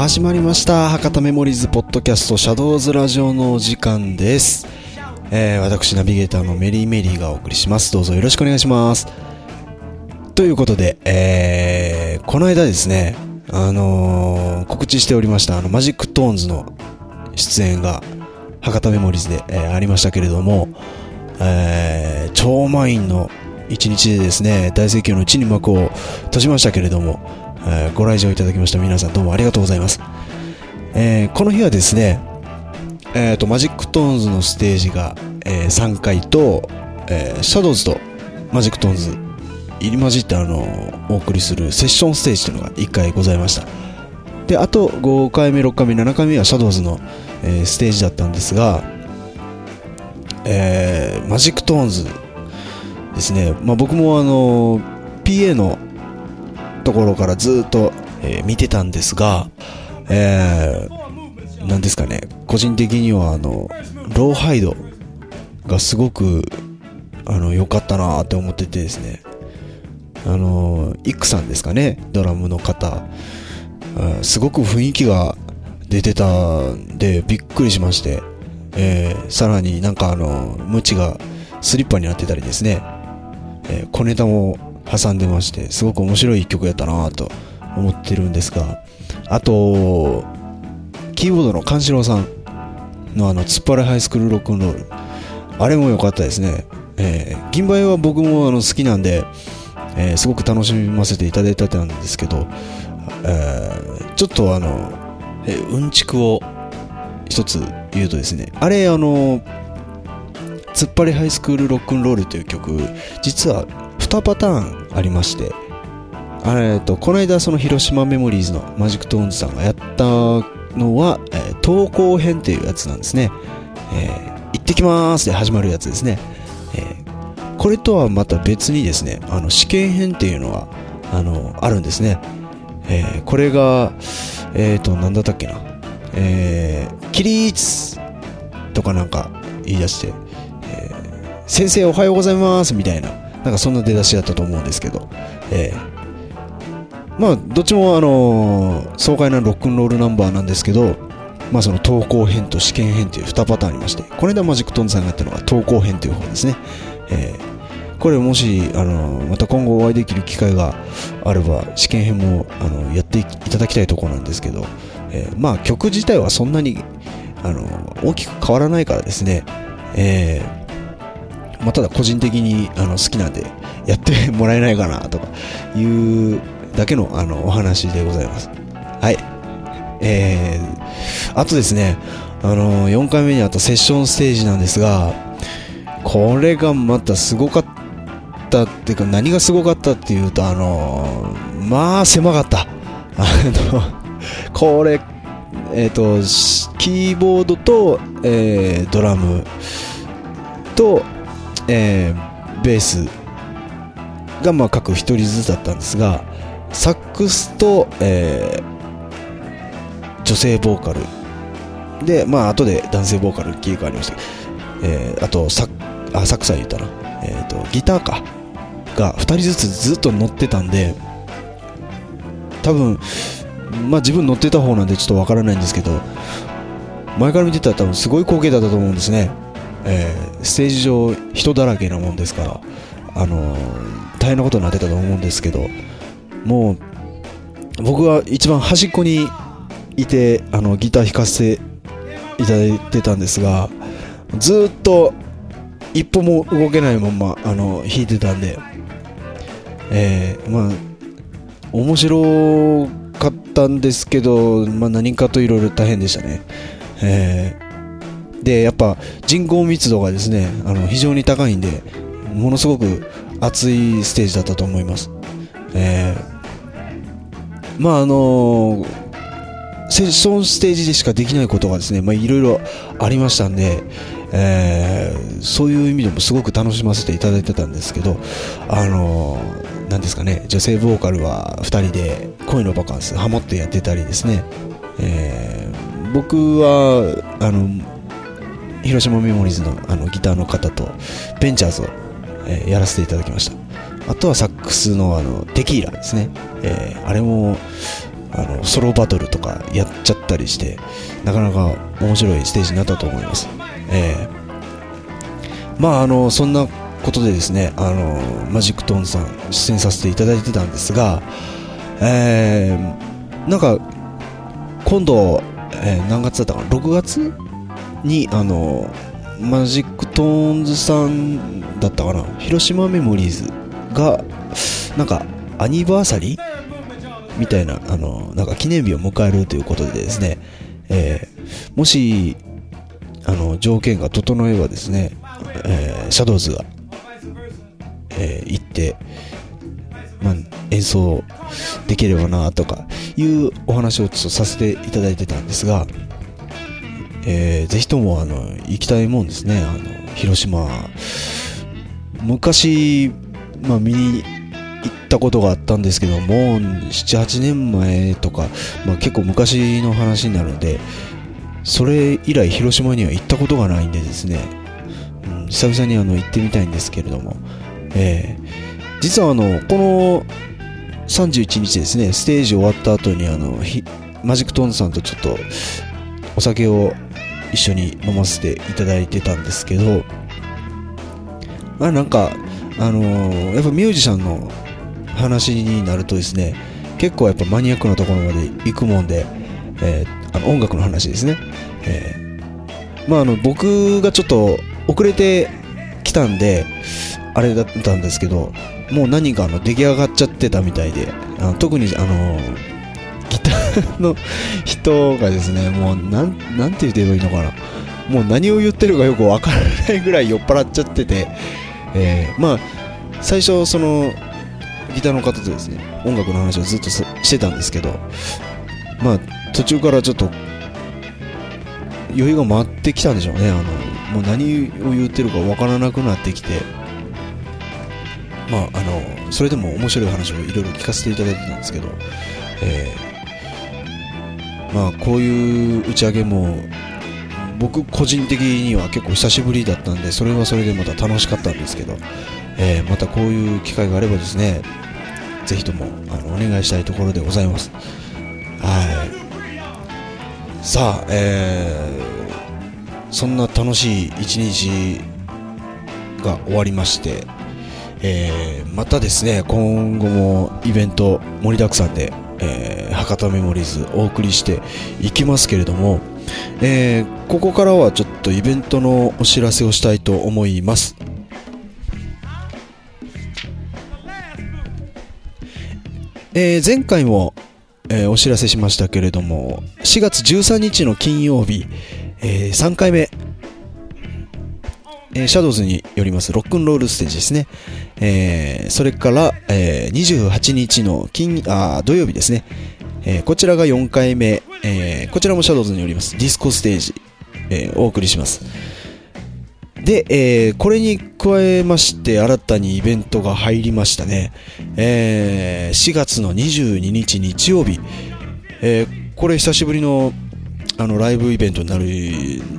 始まりました。博多メモリーズポッドキャストシャドウズラジオのお時間です、えー私ナビゲーターのメリーメリーがお送りします。どうぞよろしくお願いします。ということで、えーこの間ですねあのー告知しておりましたあのマジックトーンズの出演が博多メモリーズで、えーありましたけれども、えー超満員の一日でですね大盛況のうちに幕を閉じましたけれども、えーご来場いただきました。皆さんどうもありがとうございます、えーこの日はですね、えーとマジックトーンズのステージが、えー3回と、えーシャドウズとマジックトーンズ入り混じってあのお送りするセッションステージというのが1回ございました。であと5回目6回目7回目はシャドウズの、えーステージだったんですが、えーマジックトーンズですね、まあ、僕もあの PA のところからずっと、えー見てたんですが、えー、なんですかね。個人的にはあのローハイドがすごくあの良かったなって思っててですね。あのイックさんですかね。ドラムの方。あすごく雰囲気が出てたんでびっくりしまして、えーさらになんかあのムチがスリッパになってたりですね、えー小ネタも挟んでましてすごく面白い曲やったなと思ってるんですがあとキーボードの勘四郎さんのあの突っ張りハイスクールロックンロール。あれも良かったですね、えー銀杯は僕もあの好きなんで、えーすごく楽しませていただいたんですけど、えーちょっとあの、えーうんちくを一つ言うとですねあれあの突っ張りハイスクールロックンロールという曲実は2パターンありましてあれえっとこの間その広島メモリーズのマジックトーンズさんがやったのは、えー登校編っていうやつなんですね、えー行ってきますで始まるやつですね、えーこれとはまた別にですねあの試験編っていうのがあのあるんですね、えーこれがえっ、と何だったっけな。えー、起立とかなんか言い出して、えー先生おはようございますみたいな、なんかそんな出だしだったと思うんですけど、えーまあ、どっちもあのー爽快なロックンロールナンバーなんですけど、まあその登校編と試験編という2パターンありまして、この間マジックトンズさんがやったのが登校編という方ですね。えーこれもし、あのーまた今後お会いできる機会があれば、試験編も、あのやっていただきたいところなんですけど、えーまあ曲自体はそんなに、あの大きく変わらないからですね、えーまあ、ただ個人的にあの好きなんでやってもらえないかなとかいうだけのあのお話でございます。はい。えー、あとですね、あの4回目にあったセッションステージなんですが、これがまたすごかったっていうか何がすごかったっていうと、あのまあ狭かった。あの、これ、えっ、と、キーボードと、えードラムと、えーベースが、まあ、各一人ずつだったんですが、サックスと、えー女性ボーカルで、まあ、後で男性ボーカル切り替わりました。えーあとサッ、あ、サックスは言ったな。えっ、と、ギターか。が2人ずつずっと乗ってたんで、多分、まあ自分乗ってた方なんでちょっとわからないんですけど、前から見てたら多分すごい光景だったと思うんですね。えーステージ上人だらけなもんですから、あのー大変なことになってたと思うんですけど、もう、僕は一番端っこにいて、あの、ギター弾かせていただいてたんですが、ずっと一歩も動けないまま、あの、弾いてたんで、えーまあ、面白かったんですけど、まあ、何かといろいろ大変でしたね。えーで、やっぱ人口密度がですね、あの非常に高いんで、ものすごく熱いステージだったと思います。えーまああのセッションステージでしかできないことがですね、いろいろありましたんで、えーそういう意味でもすごく楽しませていただいてたんですけど、あのーなんですかね、女性ボーカルは2人で恋のバカンスハモってやってたりですね、えー僕は、あの、広島メモリーズのあのギターの方とベンチャーズを、えーやらせていただきました。あとはサックスのあのテキーラですね、えーあれもあのソロバトルとかやっちゃったりしてなかなか面白いステージになったと思います、えーまああのそんなことでですねあのマジックトーンさん出演させていただいてたんですがえーなんか今度、えー何月だったかな？6月？にあのマジックトーンズさんだったかな？広島メモリーズがなんかアニバーサリーみたいなあのなんか記念日を迎えるということでですね、えーもしあの条件が整えばですね、えーシャドウズが、えー行って、ま、演奏できればなとかいうお話をちょっとさせていただいてたんですが、えーぜひともあの行きたいもんですね。あの広島。昔、まあ、見に行ったことがあったんですけども78年前とか、まあ、結構昔の話になるのでそれ以来広島には行ったことがないんでですね、うん、久々にあの行ってみたいんですけれども、えー実はあのこの31日ですねステージ終わった後にあのひマジックトーンさんとちょっとお酒を一緒に飲ませていただいてたんですけどまあなんかあのーやっぱミュージシャンの話になるとですね結構やっぱマニアックなところまで行くもんで、えーあの音楽の話ですね、えーまああの僕がちょっと遅れてきたんであれだったんですけどもう何かあの出来上がっちゃってたみたいであの特にあのの人がですねもうなんなんて言えばいいのかな。もう何を言ってるかよくわからないぐらい酔っ払っちゃってて、えーまあ最初そのギターの方とですね音楽の話をずっとしてたんですけどまあ途中からちょっと余裕が回ってきたんでしょうね。あのもう何を言ってるかわからなくなってきてまああのそれでも面白い話をいろいろ聞かせていただいてたんですけど、えーまあこういう打ち上げも僕個人的には結構久しぶりだったんでそれはそれでまた楽しかったんですけど、えーまたこういう機会があればですねぜひともあのお願いしたいところでございます。はい。さあえーそんな楽しい一日が終わりましてえーまたですね今後もイベント盛りだくさんで、えー博多メモリーズお送りしていきますけれども、えーここからはちょっとイベントのお知らせをしたいと思います。えー前回も、えーお知らせしましたけれども4月13日の金曜日、え3回目えーシャドウズによりますロックンロールステージですね。えーそれから、えー28日の金あ土曜日ですね。えーこちらが4回目、えーこちらもシャドウズによりますディスコステージ、えーお送りします。で、えーこれに加えまして新たにイベントが入りましたね。えー4月の22日日曜日、えーこれ久しぶりのあのライブイベントになる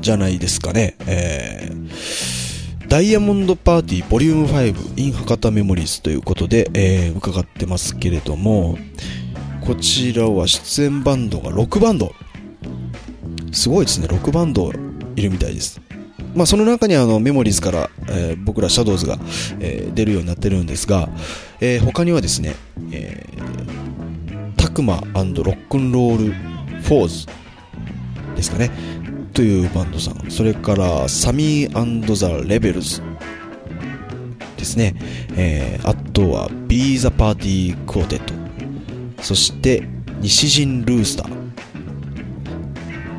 じゃないですかね。えーダイヤモンドパーティーボリューム5 in 博多メモリーズということで、えー伺ってますけれども、こちらは出演バンドが6バンド。すごいですね、6バンドいるみたいです。まあその中にあのメモリーズから、えー僕らシャドウズが、えー出るようになってるんですが、えー他にはですね、えータクマロックンロールフォーズですかね。というバンドさん。それから、サミーザ・レベルズですね。えーあとは、ビーザ・パーティー・クォーテット。そして、西陣ルースター。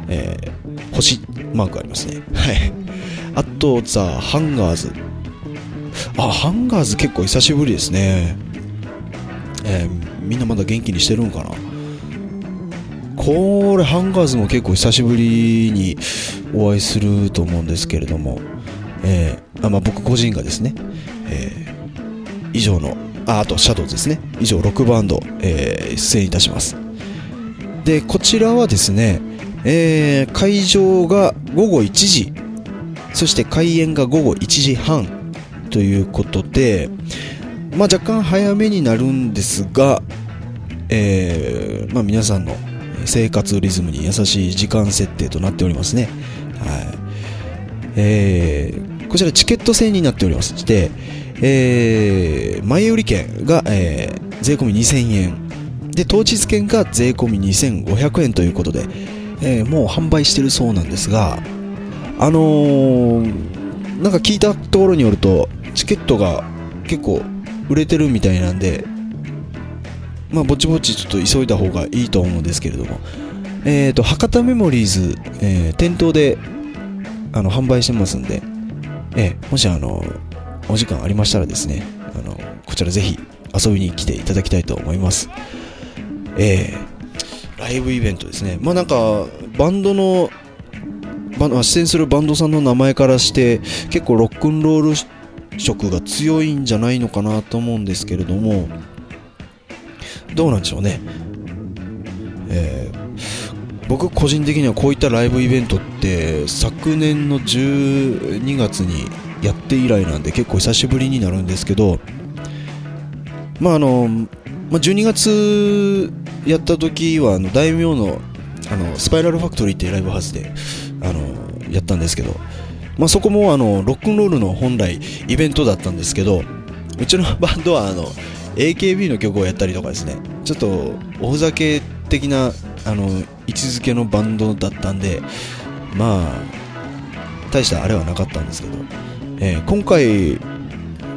えー星マークありますね。はい。あと、ザ・ハンガーズ。あ、ハンガーズ結構久しぶりですね。えーみんなまだ元気にしてるんかな？これハンガーズも結構久しぶりにお会いすると思うんですけれども、えーあまあ、僕個人がですね、えー以上のああとシャドウですね。以上6バンド、えー出演いたします。でこちらはですね、えー会場が午後1時そして開演が午後1時半ということで、まあ、若干早めになるんですが、えーまあ、皆さんの生活リズムに優しい時間設定となっておりますね。はいえー、こちらチケット制になっておりまして、えー、前売り券が、えー、税込み2000円で当日券が税込み2500円ということで、えー、もう販売してるそうなんですがあのー、なんか聞いたところによるとチケットが結構売れてるみたいなんでまあぼちぼちちょっと急いだ方がいいと思うんですけれども。え、ー、と博多メモリーズ、えー、店頭であの販売してますんで、えー、もしあのお時間ありましたらですねあのこちらぜひ遊びに来ていただきたいと思います。えー、ライブイベントですね。まあなんか、バンドの、バ出演するバンドさんの名前からして、結構ロックンロール色が強いんじゃないのかなと思うんですけれども、どうなんでしょうね。えー、僕個人的にはこういったライブイベントって昨年の12月にやって以来なんで結構久しぶりになるんですけどまああのまあ、12月やった時はあの大名のあのスパイラルファクトリーっていうライブハウスであのやったんですけど、まあ、そこもあのロックンロールの本来イベントだったんですけどうちのバンドはあの AKB の曲をやったりとかですね。ちょっとおふざけ的なあの位置づけのバンドだったんでまあ大したあれはなかったんですけど、えー、今回、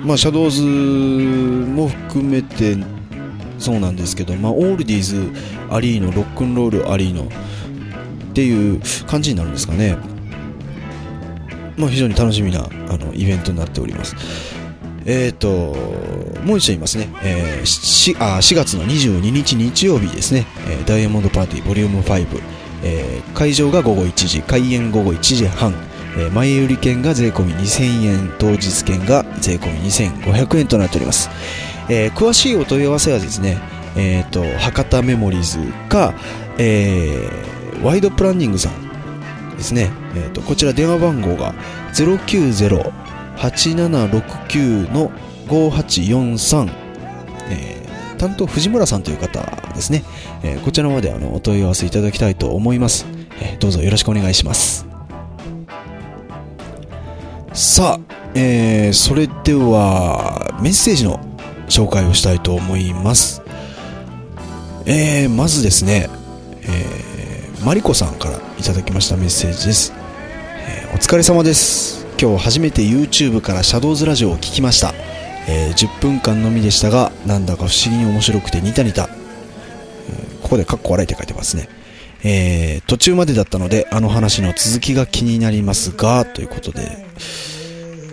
まあ、シャドウズも含めてそうなんですけど、まあ、オールディーズアリーノロックンロールアリーノっていう感じになるんですかね、まあ、非常に楽しみなあのイベントになっております。えっ、ー、ともう一度言いますね、えー、4, あ4月の22日日曜日ですね、えー、ダイヤモンドパーティーボリューム5、えー、会場が午後1時開演午後1時半。えー、前売り券が税込み2000円。当日券が税込み2500円となっております、えー、詳しいお問い合わせはですね、えーと、博多メモリーズか、えー、ワイドプランニングさんですね、えーと、こちら電話番号が090 8769の5843、えー、担当藤村さんという方ですね、えー、こちらまであのお問い合わせいただきたいと思います、えー、どうぞよろしくお願いしますさあ、えー、それではメッセージの紹介をしたいと思います。えー、まずですね、えー、マリコさんからいただきましたメッセージです。えー、お疲れ様です。今日初めて YouTube からシャドウズラジオを聞きました。えー、10分間のみでしたが、なんだか不思議に面白くてニタニタ。ここでカッコ笑いって書いてますね。えー、途中までだったので、あの話の続きが気になりますが、ということで、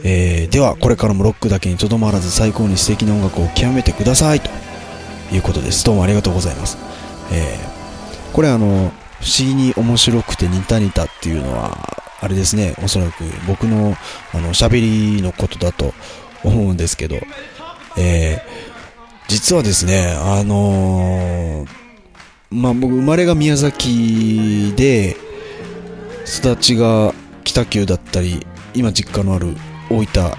えー、ではこれからもロックだけにとどまらず最高に素敵な音楽を極めてくださいということですどうもありがとうございます、えー、これあの不思議に面白くて似た似たっていうのはあれですねおそらく僕のあの喋りのことだと思うんですけど、えー、実はですねあのー、まあ僕生まれが宮崎で育ちが北九だったり今実家のある大分だっ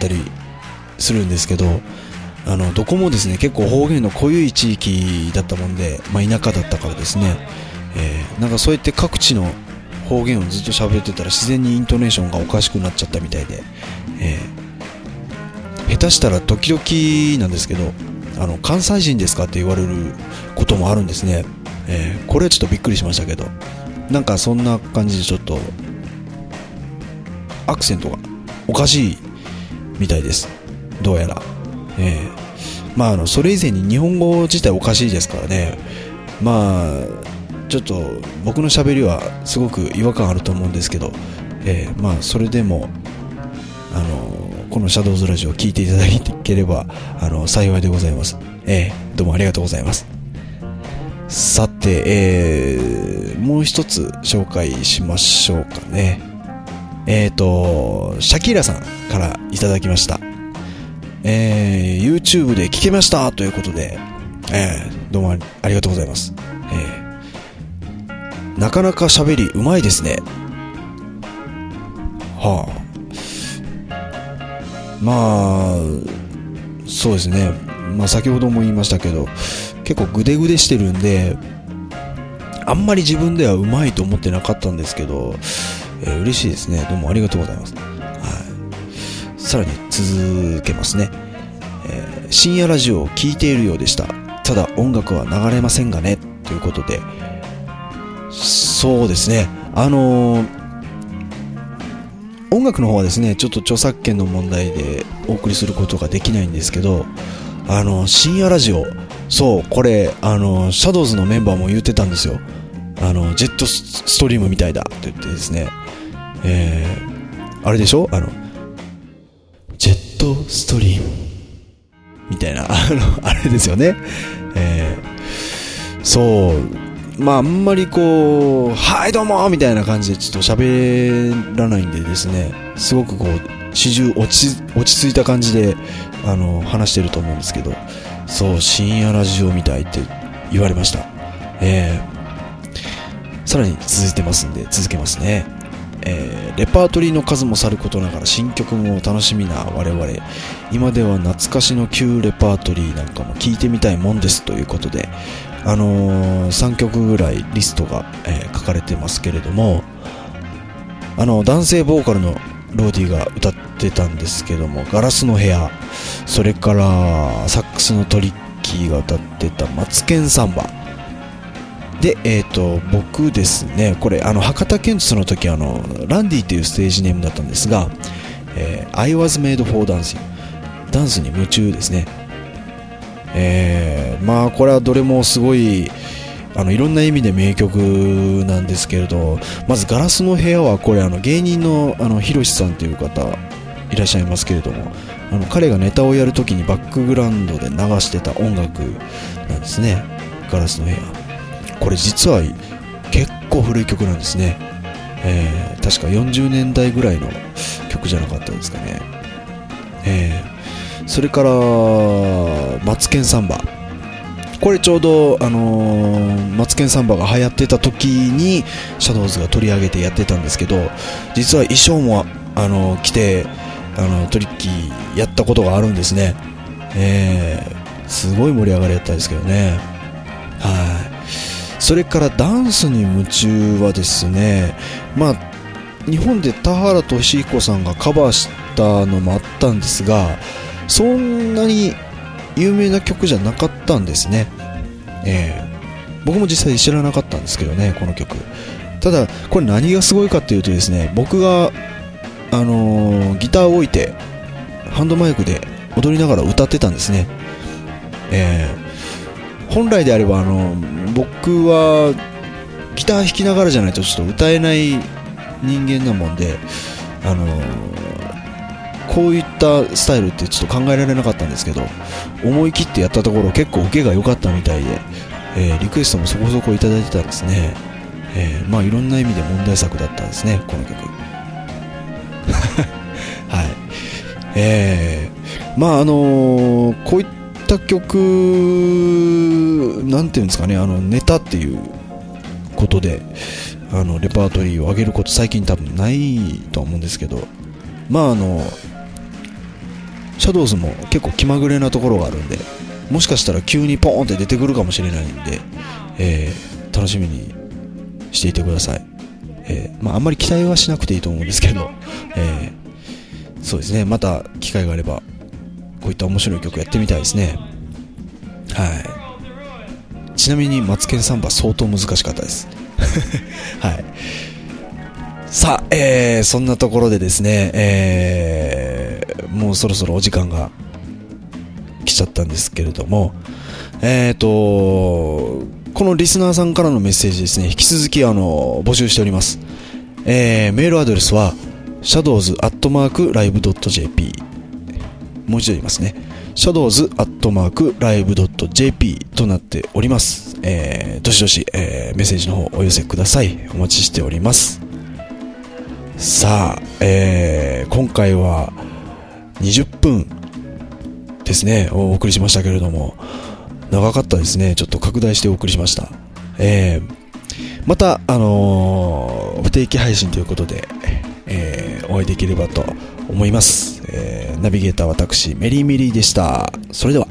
たりするんですけどあのどこもですね結構方言の濃い地域だったもんで、まあ、田舎だったからですね、えー、なんかそうやって各地の方言をずっと喋ってたら自然にイントネーションがおかしくなっちゃったみたいで、えー、下手したら時々なんですけどあの関西人ですかって言われることもあるんですね、えー、これはちょっとびっくりしましたけどなんかそんな感じでちょっとアクセントがおかしいみたいです。どうやら。えー、まあ、あの、それ以前に日本語自体おかしいですからね。まあ、ちょっと僕の喋りはすごく違和感あると思うんですけど、えー、まあ、それでも、あの、このシャドウズラジオを聞いていただければ、あの、幸いでございます。えー、どうもありがとうございます。さて、えー、もう一つ紹介しましょうかね。えっ、ー、と、シャキーラさんからいただきました。えー、YouTube で聞けましたということで、えー、どうもありがとうございます。えー、なかなか喋りうまいですね。はあ。まあそうですね。まあ先ほども言いましたけど結構グデグデしてるんであんまり自分ではうまいと思ってなかったんですけど、えー、嬉しいですね。どうもありがとうございます、はい、さらに続けますね、えー、深夜ラジオを聴いているようでした。ただ音楽は流れませんがね。ということでそうですね。あのー音楽の方はですね、ちょっと著作権の問題でお送りすることができないんですけど、あの、深夜ラジオ、そう、これ、あの、シャドウズのメンバーも言ってたんですよ。あの、ジェットストリームみたいだ。って言ってですね、えー、あれでしょ？あの、ジェットストリーム。みたいな、あの、あれですよね。えー、そう、まあ、あんまりこう、はいどうもみたいな感じでちょっと喋らないんでですね、すごくこう、始終落ち、落ち着いた感じで、あの、話してると思うんですけど、そう、深夜ラジオみたいって言われました。えー、さらに続いてますんで、続けますね。えー、レパートリーの数もさることながら新曲も楽しみな我々今では懐かしの旧レパートリーなんかも聴いてみたいもんですということであのー、3曲ぐらいリストが、えー、書かれてますけれども、あの、男性ボーカルのローディが歌ってたんですけども、ガラスの部屋、それからサックスのトリッキーが歌ってたマツケンサンバ。で、えっ、ー、と、僕ですね、これ、あの、博多建築の時、あの、ランディっていうステージネームだったんですが、えー、I was made for dancing。ダンスに夢中ですね。えー、まあこれはどれもすごいあのいろんな意味で名曲なんですけれどまず「ガラスの部屋」はこれあの芸人のあのヒロシさんという方いらっしゃいますけれどもあの彼がネタをやるときにバックグラウンドで流してた音楽なんですね「ガラスの部屋」これ実は結構古い曲なんですね、えー、確か40年代ぐらいの曲じゃなかったですかね。えーそれからマツケンサンバ。これちょうど、あのー、マツケンサンバが流行ってた時にシャドウズが取り上げてやってたんですけど実は衣装も、あのー、着て、あのー、トリッキーやったことがあるんですね。えー、すごい盛り上がりやったんですけどね。はい。それからダンスに夢中はですねまあ日本で田原俊彦さんがカバーしたのもあったんですがそんなに有名な曲じゃなかったんですね、えー、僕も実際知らなかったんですけどねこの曲。ただこれ何がすごいかっていうとですね僕があのー、ギターを置いてハンドマイクで踊りながら歌ってたんですね、えー、本来であればあの僕はギター弾きながらじゃないとちょっと歌えない人間なもんであのこういったスタイルってちょっと考えられなかったんですけど思い切ってやったところ結構受けが良かったみたいで、えー、リクエストもそこそこいただいてたんですね、えー、まあいろんな意味で問題作だったんですねこの曲。はい。えー、まああのー、こういった曲なんていうんですかねあのネタっていうことであのレパートリーを上げること最近多分ないと思うんですけどまああのシャドウズも結構気まぐれなところがあるんでもしかしたら急にポーンって出てくるかもしれないんで、えー、楽しみにしていてください、えー、まあ、あんまり期待はしなくていいと思うんですけど、えー、そうですね。また機会があればこういった面白い曲やってみたいですね。はい。ちなみにマツケンサンバ相当難しかったです。はい。さあ、えー、そんなところでですね、えー、もうそろそろお時間が来ちゃったんですけれども、えっ、ー、と、このリスナーさんからのメッセージですね、引き続きあの、募集しております。えー、メールアドレスは、shadows.live.jp もう一度言いますね。shadows.live.jp となっております。えー、どしどし、えー、メッセージの方お寄せください。お待ちしております。さあ、えー、今回は20分ですね、お送りしましたけれども、長かったですね。ちょっと拡大してお送りしました。えー、また、あのー、不定期配信ということで、えー、お会いできればと思います。えーナビゲーター私、メリーメリーでした。それでは。